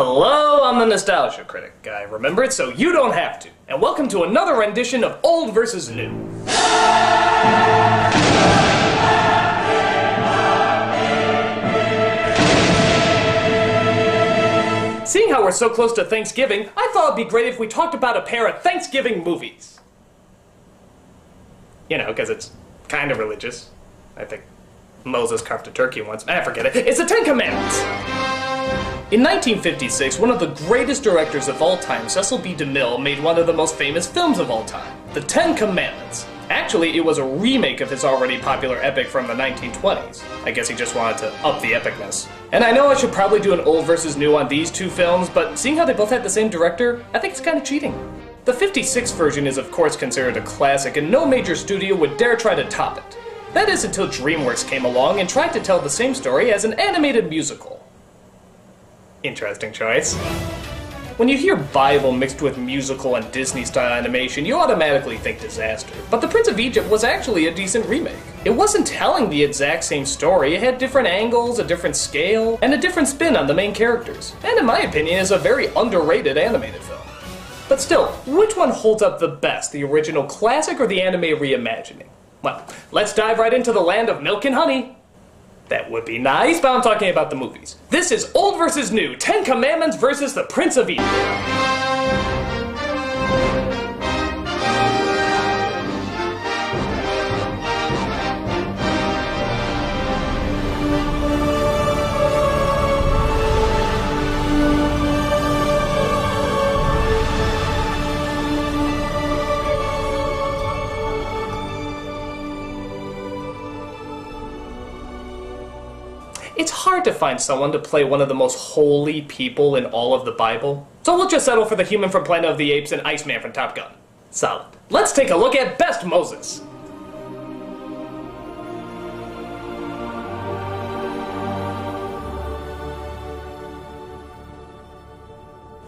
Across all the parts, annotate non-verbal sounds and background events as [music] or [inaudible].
Hello, I'm the Nostalgia Critic. I remember it so you don't have to. And welcome to another rendition of Old versus New. Seeing how we're so close to Thanksgiving, I thought it'd be great if we talked about a pair of Thanksgiving movies. You know, because it's kind of religious. I think Moses carved a turkey once. I forget it. It's the Ten Commandments. In 1956, one of the greatest directors of all time, Cecil B. DeMille, made one of the most famous films of all time, The Ten Commandments. Actually, it was a remake of his already popular epic from the 1920s. I guess he just wanted to up the epicness. And I know I should probably do an old versus new on these two films, but seeing how they both had the same director, I think it's kind of cheating. The 56 version is of course considered a classic, and no major studio would dare try to top it. That is until DreamWorks came along and tried to tell the same story as an animated musical. Interesting choice. When you hear Bible mixed with musical and Disney style animation, you automatically think disaster. But The Prince of Egypt was actually a decent remake. It wasn't telling the exact same story, it had different angles, a different scale, and a different spin on the main characters. And in my opinion, is a very underrated animated film. But still, which one holds up the best, the original classic or the anime reimagining? Well, let's dive right into the land of milk and honey. That would be nice, but I'm talking about the movies. This is old versus new, Ten Commandments versus the Prince of Egypt. It's hard to find someone to play one of the most holy people in all of the Bible. So we'll just settle for the human from Planet of the Apes and Iceman from Top Gun. Solid. Let's take a look at Best Moses.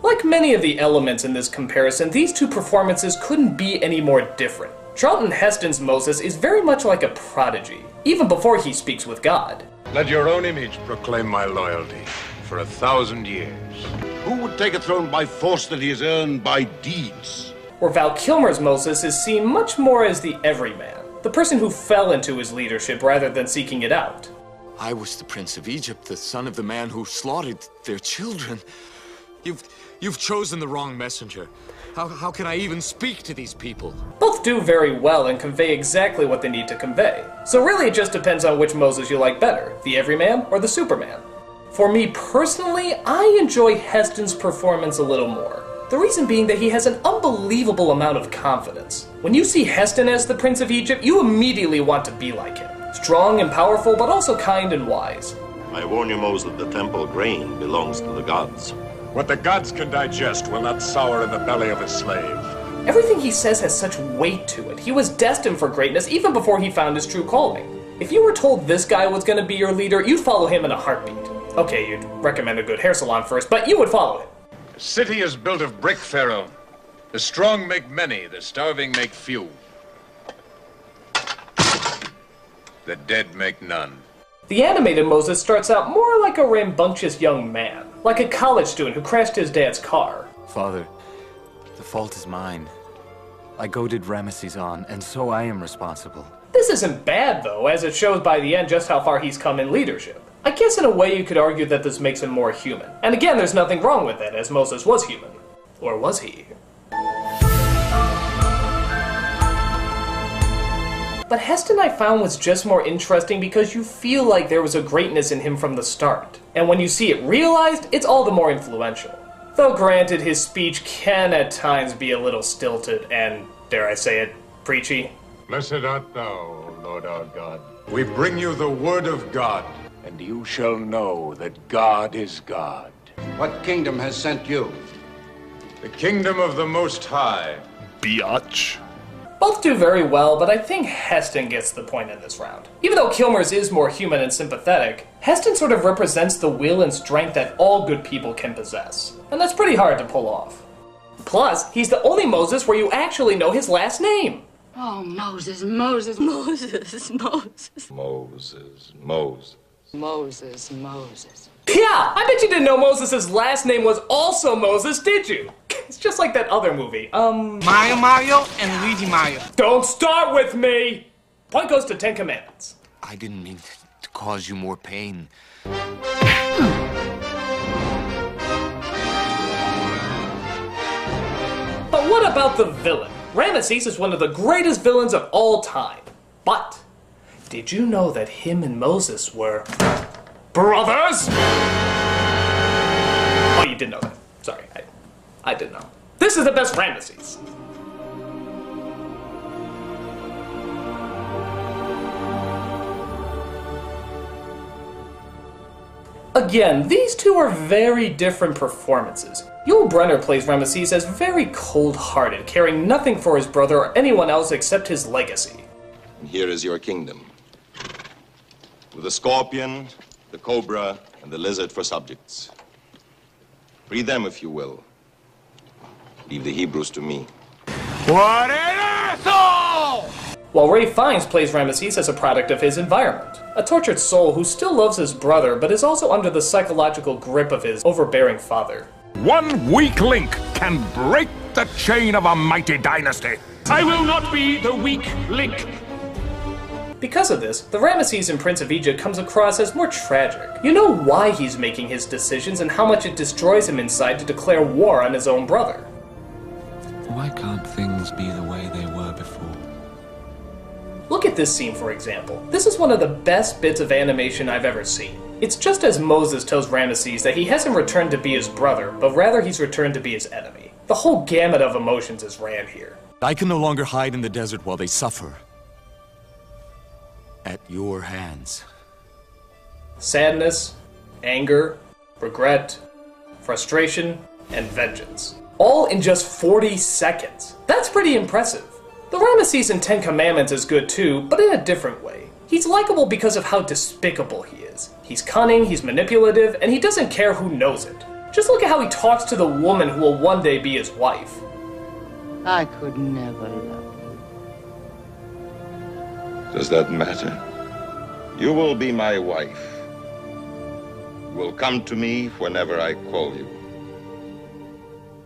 Like many of the elements in this comparison, these two performances couldn't be any more different. Charlton Heston's Moses is very much like a prodigy, even before he speaks with God. Let your own image proclaim my loyalty for a thousand years. Who would take a throne by force that he has earned by deeds? Where Val Kilmer's Moses is seen much more as the everyman, the person who fell into his leadership rather than seeking it out. I was the prince of Egypt, the son of the man who slaughtered their children. You've you've chosen the wrong messenger. How, how can I even speak to these people? Both do very well and convey exactly what they need to convey. So really it just depends on which Moses you like better, the everyman or the superman. For me personally, I enjoy Heston's performance a little more. The reason being that he has an unbelievable amount of confidence. When you see Heston as the Prince of Egypt, you immediately want to be like him. Strong and powerful, but also kind and wise. I warn you, Moses, that the temple grain belongs to the gods. What the gods can digest will not sour in the belly of a slave. Everything he says has such weight to it. He was destined for greatness even before he found his true calling. If you were told this guy was going to be your leader, you'd follow him in a heartbeat. Okay, you'd recommend a good hair salon first, but you would follow him. The city is built of brick, Pharaoh. The strong make many, the starving make few. The dead make none. The animated Moses starts out more like a rambunctious young man, like a college student who crashed his dad's car. Father, the fault is mine. I goaded Rameses on, and so I am responsible. This isn't bad, though, as it shows by the end just how far he's come in leadership. I guess in a way you could argue that this makes him more human. And again, there's nothing wrong with it, as Moses was human. Or was he? But Heston I found was just more interesting because you feel like there was a greatness in him from the start. And when you see it realized, it's all the more influential. Though granted, his speech can at times be a little stilted and, dare I say it, preachy. Blessed art thou, Lord our God. We bring you the word of God, and you shall know that God is God. What kingdom has sent you? The kingdom of the Most High. Biatch. Both do very well, but I think Heston gets the point in this round. Even though Kilmer's is more human and sympathetic, Heston sort of represents the will and strength that all good people can possess. And that's pretty hard to pull off. Plus, he's the only Moses where you actually know his last name. Oh, Moses, Moses, Moses, [laughs] Moses, Moses, Moses. Moses, Moses. Yeah, I bet you didn't know Moses' last name was also Moses, did you? [laughs] It's just like that other movie. Um. Mario Mario and Luigi Mario. Don't start with me! Point goes to Ten Commandments. I didn't mean to cause you more pain. But what about the villain? Ramesses is one of the greatest villains of all time. But did you know that him and Moses were brothers? Oh, you didn't know that. Sorry, I, I didn't know. This is the best Ramesses. Again, these two are very different performances. Yul Brynner plays Ramesses as very cold-hearted, caring nothing for his brother or anyone else except his legacy. And Here is your kingdom. With a scorpion, the cobra, and the lizard for subjects. Free them if you will. Leave the Hebrews to me. What an asshole! While Ralph Fiennes plays Ramesses as a product of his environment. A tortured soul who still loves his brother, but is also under the psychological grip of his overbearing father. One weak link can break the chain of a mighty dynasty. I will not be the weak link. Because of this, the Ramesses in Prince of Egypt comes across as more tragic. You know why he's making his decisions and how much it destroys him inside to declare war on his own brother. Why can't things be the way they were before? Look at this scene, for example. This is one of the best bits of animation I've ever seen. It's just as Moses tells Ramesses that he hasn't returned to be his brother, but rather he's returned to be his enemy. The whole gamut of emotions is ran here. I can no longer hide in the desert while they suffer. At your hands. Sadness, anger, regret, frustration, and vengeance. All in just 40 seconds. That's pretty impressive. The Ramesses in Ten Commandments is good too, but in a different way. He's likable because of how despicable he is. He's cunning, he's manipulative, and he doesn't care who knows it. Just look at how he talks to the woman who will one day be his wife. I could never love you. Does that matter? You will be my wife. You will come to me whenever I call you.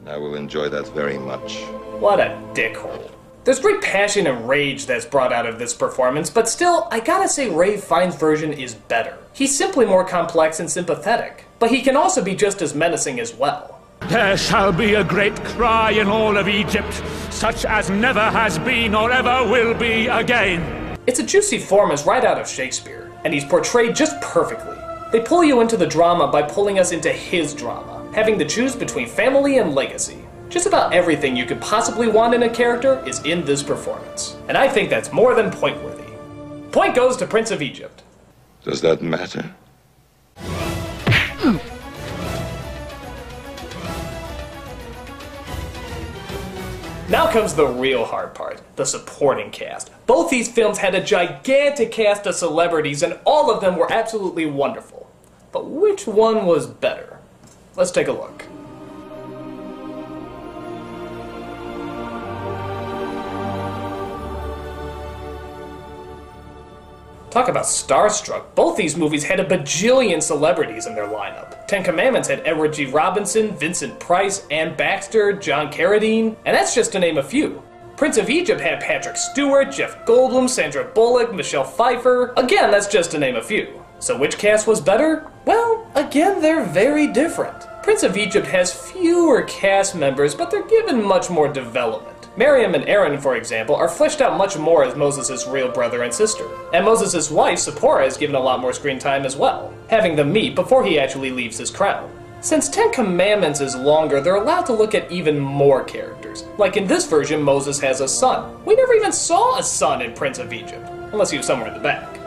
I will enjoy that very much. What a dickhole. There's great passion and rage that's brought out of this performance, but still, I gotta say Ralph Fiennes' version is better. He's simply more complex and sympathetic, but he can also be just as menacing as well. There shall be a great cry in all of Egypt, such as never has been or ever will be again. It's a juicy form performance right out of Shakespeare, and he's portrayed just perfectly. They pull you into the drama by pulling us into his drama, having to choose between family and legacy. Just about everything you could possibly want in a character is in this performance, and I think that's more than point worthy. Point goes to Prince of Egypt. Does that matter? Now comes the real hard part the supporting cast. Both these films had a gigantic cast of celebrities, and all of them were absolutely wonderful. But which one was better? Let's take a look. Talk about starstruck. Both these movies had a bajillion celebrities in their lineup. Ten Commandments had Edward G. Robinson, Vincent Price, Anne Baxter, John Carradine, and that's just to name a few. Prince of Egypt had Patrick Stewart, Jeff Goldblum, Sandra Bullock, Michelle Pfeiffer. Again, that's just to name a few. So which cast was better? Well, again, they're very different. Prince of Egypt has fewer cast members, but they're given much more development. Miriam and Aaron, for example, are fleshed out much more as Moses' real brother and sister. And Moses' wife, Zipporah, is given a lot more screen time as well, having them meet before he actually leaves his crown. Since Ten Commandments is longer, they're allowed to look at even more characters. Like in this version, Moses has a son. We never even saw a son in Prince of Egypt, unless he was somewhere in the back.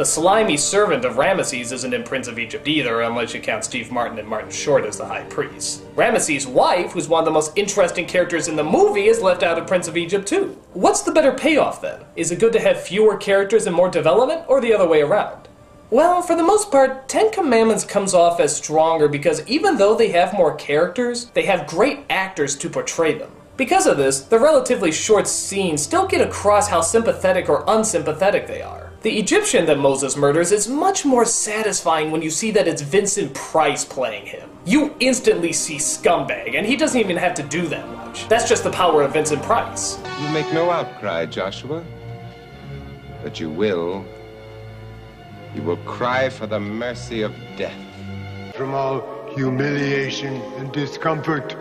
The slimy servant of Ramesses isn't in Prince of Egypt either, unless you count Steve Martin and Martin Short as the high priest. Ramesses' wife, who's one of the most interesting characters in the movie, is left out of Prince of Egypt too. What's the better payoff then? Is it good to have fewer characters and more development, or the other way around? Well, for the most part, Ten Commandments comes off as stronger because even though they have more characters, they have great actors to portray them. Because of this, the relatively short scenes still get across how sympathetic or unsympathetic they are. The Egyptian that Moses murders is much more satisfying when you see that it's Vincent Price playing him. You instantly see scumbag, and he doesn't even have to do that much. That's just the power of Vincent Price. You make no outcry, Joshua. But you will. You will cry for the mercy of death. From all humiliation and discomfort.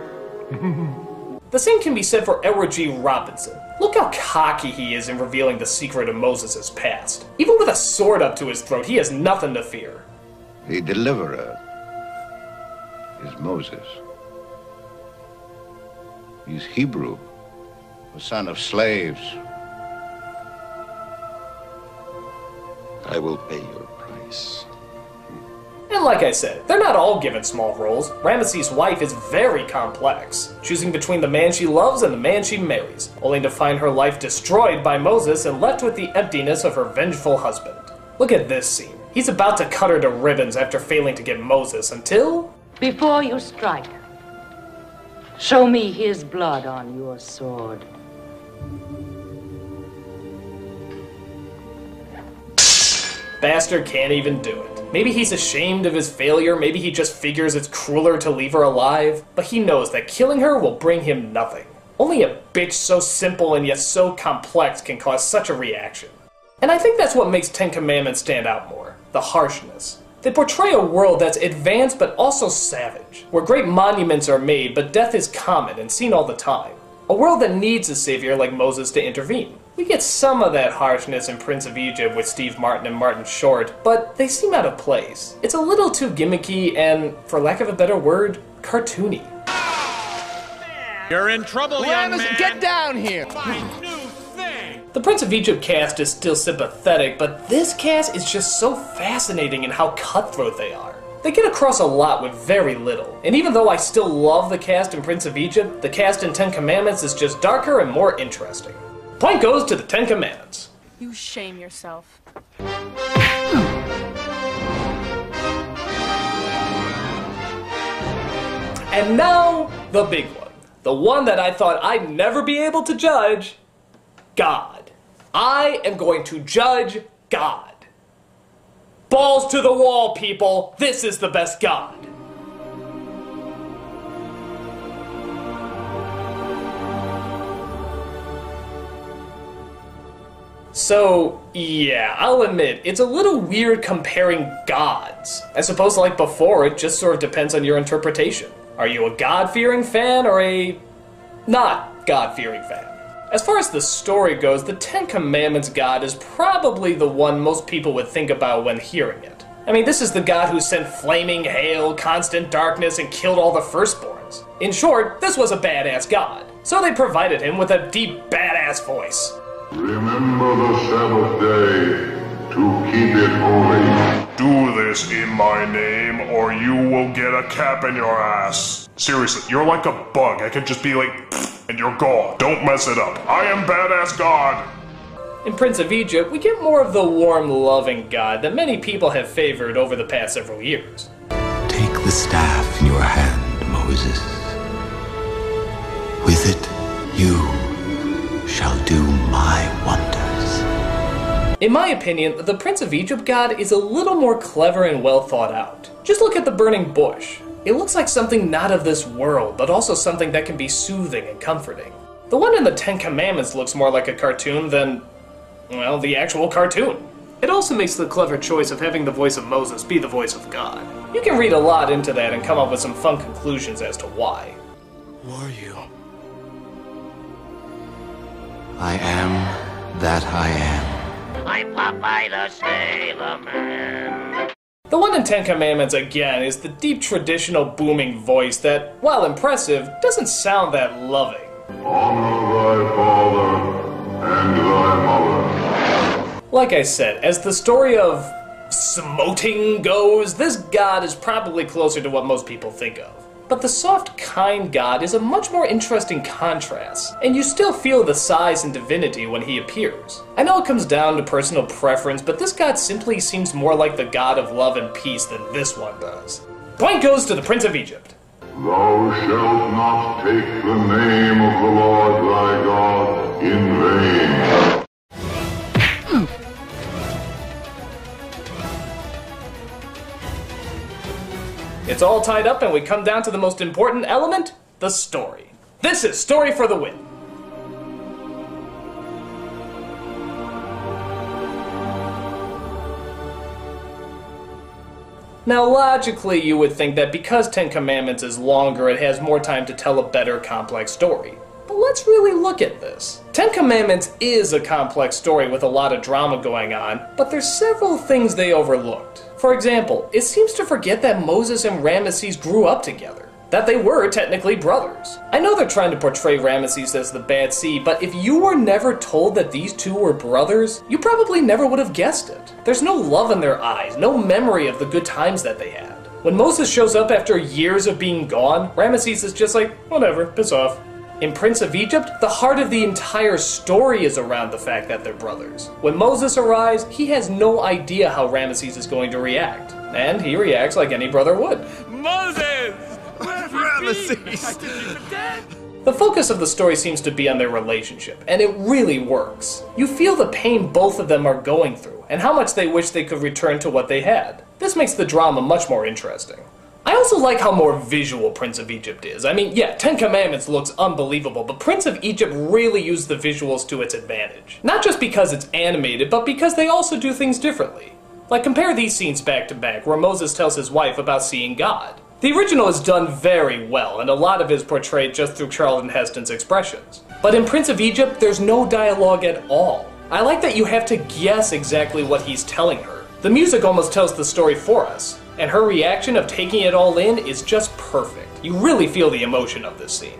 [laughs] The same can be said for Edward G. Robinson. Look how cocky he is in revealing the secret of Moses' past. Even with a sword up to his throat, he has nothing to fear. The deliverer is Moses. He's Hebrew, the son of slaves. I will pay your price. And like I said, they're not all given small roles. Ramesses' wife is very complex, choosing between the man she loves and the man she marries, only to find her life destroyed by Moses and left with the emptiness of her vengeful husband. Look at this scene. He's about to cut her to ribbons after failing to get Moses until. Before you strike, show me his blood on your sword. Bastard can't even do it. Maybe he's ashamed of his failure, maybe he just figures it's crueler to leave her alive, but he knows that killing her will bring him nothing. Only a bitch so simple and yet so complex can cause such a reaction. And I think that's what makes Ten Commandments stand out more the harshness. They portray a world that's advanced but also savage, where great monuments are made but death is common and seen all the time. A world that needs a savior like Moses to intervene. We get some of that harshness in Prince of Egypt with Steve Martin and Martin Short, but they seem out of place. It's a little too gimmicky and, for lack of a better word, cartoony. You're in trouble, young man. Get down here. The Prince of Egypt cast is still sympathetic, but this cast is just so fascinating in how cutthroat they are. They get across a lot with very little, and even though I still love the cast in Prince of Egypt, the cast in Ten Commandments is just darker and more interesting. Point goes to the Ten Commandments. You shame yourself. And now, the big one. The one that I thought I'd never be able to judge God. I am going to judge God. Balls to the wall, people. This is the best God. So, yeah, I'll admit, it's a little weird comparing gods. I suppose, like before, it just sort of depends on your interpretation. Are you a God fearing fan or a not God fearing fan? As far as the story goes, the Ten Commandments God is probably the one most people would think about when hearing it. I mean, this is the God who sent flaming hail, constant darkness, and killed all the firstborns. In short, this was a badass God. So they provided him with a deep, badass voice. Remember the Sabbath day to keep it holy. Do this in my name, or you will get a cap in your ass. Seriously, you're like a bug. I can just be like, and you're gone. Don't mess it up. I am badass God. In Prince of Egypt, we get more of the warm, loving God that many people have favored over the past several years. Take the staff in your hand, Moses. In my opinion, the Prince of Egypt God is a little more clever and well thought out. Just look at the burning bush. It looks like something not of this world, but also something that can be soothing and comforting. The one in the Ten Commandments looks more like a cartoon than, well, the actual cartoon. It also makes the clever choice of having the voice of Moses be the voice of God. You can read a lot into that and come up with some fun conclusions as to why. Who are you? I am that I am. I'm Popeye the Sailor Man. The one in Ten Commandments, again, is the deep traditional booming voice that, while impressive, doesn't sound that loving. Honor thy father and thy mother. Like I said, as the story of smoting goes, this god is probably closer to what most people think of. But the soft, kind god is a much more interesting contrast, and you still feel the size and divinity when he appears. I know it comes down to personal preference, but this god simply seems more like the god of love and peace than this one does. Point goes to the Prince of Egypt. Thou shalt not take the name of the Lord thy God in vain. It's all tied up and we come down to the most important element the story. This is Story for the Win. Now, logically, you would think that because Ten Commandments is longer, it has more time to tell a better, complex story. But let's really look at this. Ten Commandments is a complex story with a lot of drama going on, but there's several things they overlooked. For example, it seems to forget that Moses and Ramesses grew up together that they were technically brothers. I know they're trying to portray Ramesses as the bad seed, but if you were never told that these two were brothers, you probably never would have guessed it. There's no love in their eyes, no memory of the good times that they had. When Moses shows up after years of being gone, Ramesses is just like, whatever, piss off. In Prince of Egypt, the heart of the entire story is around the fact that they're brothers. When Moses arrives, he has no idea how Ramesses is going to react. And he reacts like any brother would. Moses! The focus of the story seems to be on their relationship, and it really works. You feel the pain both of them are going through, and how much they wish they could return to what they had. This makes the drama much more interesting. I also like how more visual Prince of Egypt is. I mean, yeah, Ten Commandments looks unbelievable, but Prince of Egypt really used the visuals to its advantage. Not just because it's animated, but because they also do things differently. Like, compare these scenes back to back, where Moses tells his wife about seeing God. The original is done very well, and a lot of it is portrayed just through Charlton Heston's expressions. But in Prince of Egypt, there's no dialogue at all. I like that you have to guess exactly what he's telling her. The music almost tells the story for us, and her reaction of taking it all in is just perfect. You really feel the emotion of this scene.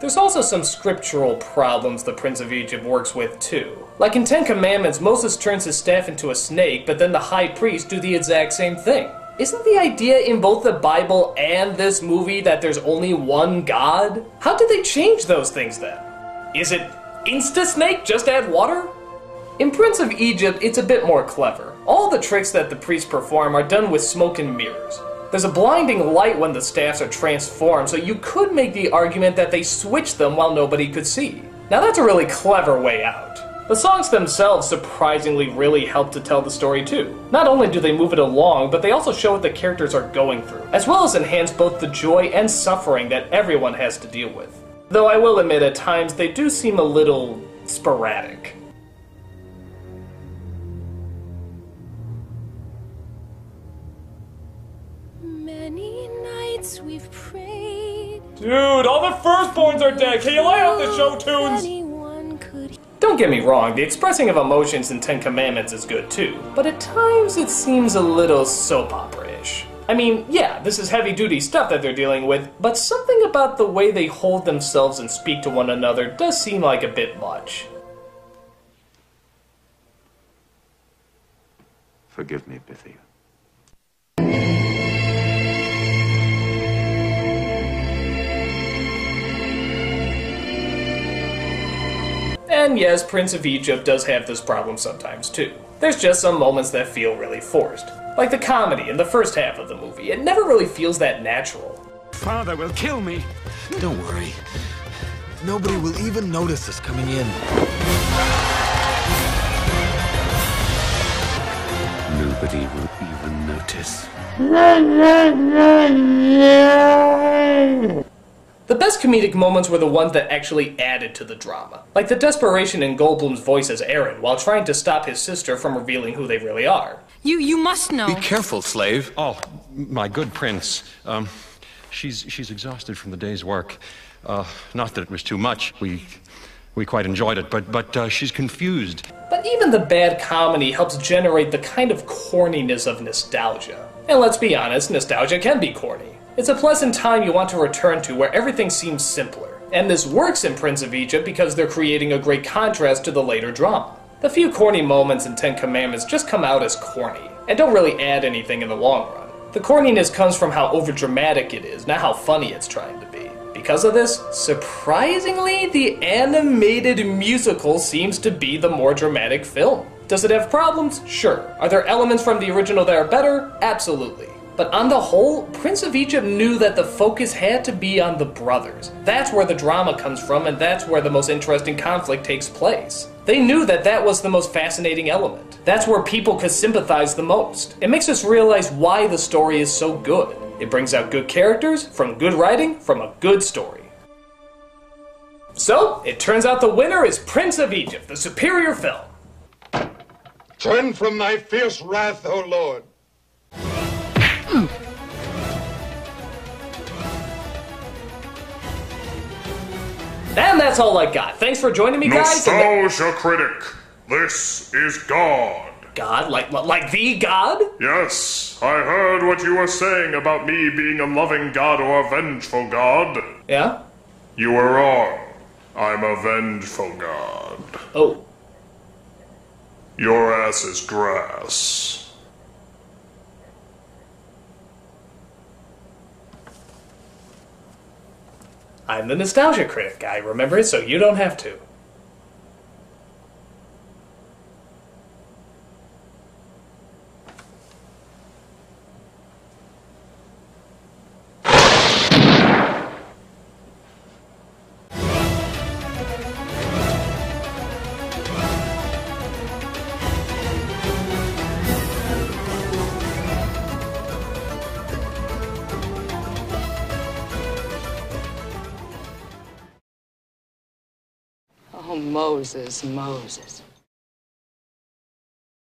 There's also some scriptural problems the Prince of Egypt works with too. Like in Ten Commandments, Moses turns his staff into a snake, but then the high priest do the exact same thing. Isn't the idea in both the Bible and this movie that there's only one God? How did they change those things then? Is it Insta Snake, just add water? In Prince of Egypt, it's a bit more clever. All the tricks that the priests perform are done with smoke and mirrors. There's a blinding light when the staffs are transformed, so you could make the argument that they switched them while nobody could see. Now that's a really clever way out. The songs themselves surprisingly really help to tell the story too. Not only do they move it along, but they also show what the characters are going through, as well as enhance both the joy and suffering that everyone has to deal with. Though I will admit at times they do seem a little sporadic. Dude, all the firstborns are dead. Can you lay off the show tunes? Don't get me wrong, the expressing of emotions in Ten Commandments is good too, but at times it seems a little soap opera-ish. I mean, yeah, this is heavy duty stuff that they're dealing with, but something about the way they hold themselves and speak to one another does seem like a bit much. Forgive me, Bithy. And yes, Prince of Egypt does have this problem sometimes too. There's just some moments that feel really forced. Like the comedy in the first half of the movie, it never really feels that natural. Father will kill me. Don't worry. Nobody will even notice us coming in. Nobody will even notice. [laughs] The best comedic moments were the ones that actually added to the drama, like the desperation in Goldblum's voice as Aaron while trying to stop his sister from revealing who they really are. You you must know. Be careful, slave. Oh, my good prince. Um, she's she's exhausted from the day's work. Uh, not that it was too much. We we quite enjoyed it, but but uh, she's confused. But even the bad comedy helps generate the kind of corniness of nostalgia. And let's be honest, nostalgia can be corny. It's a pleasant time you want to return to where everything seems simpler. And this works in Prince of Egypt because they're creating a great contrast to the later drama. The few corny moments in Ten Commandments just come out as corny, and don't really add anything in the long run. The corniness comes from how overdramatic it is, not how funny it's trying to be. Because of this, surprisingly, the animated musical seems to be the more dramatic film. Does it have problems? Sure. Are there elements from the original that are better? Absolutely. But on the whole, Prince of Egypt knew that the focus had to be on the brothers. That's where the drama comes from, and that's where the most interesting conflict takes place. They knew that that was the most fascinating element. That's where people could sympathize the most. It makes us realize why the story is so good. It brings out good characters from good writing from a good story. So, it turns out the winner is Prince of Egypt, the superior film. Turn from thy fierce wrath, O Lord. And that's all I got. Thanks for joining me, guys. Nostalgia critic. This is God. God, like like the God? Yes, I heard what you were saying about me being a loving God or a vengeful God. Yeah? You were wrong. I'm a vengeful God. Oh. Your ass is grass. I'm the nostalgia critic. I remember it, so you don't have to. Moses, Moses.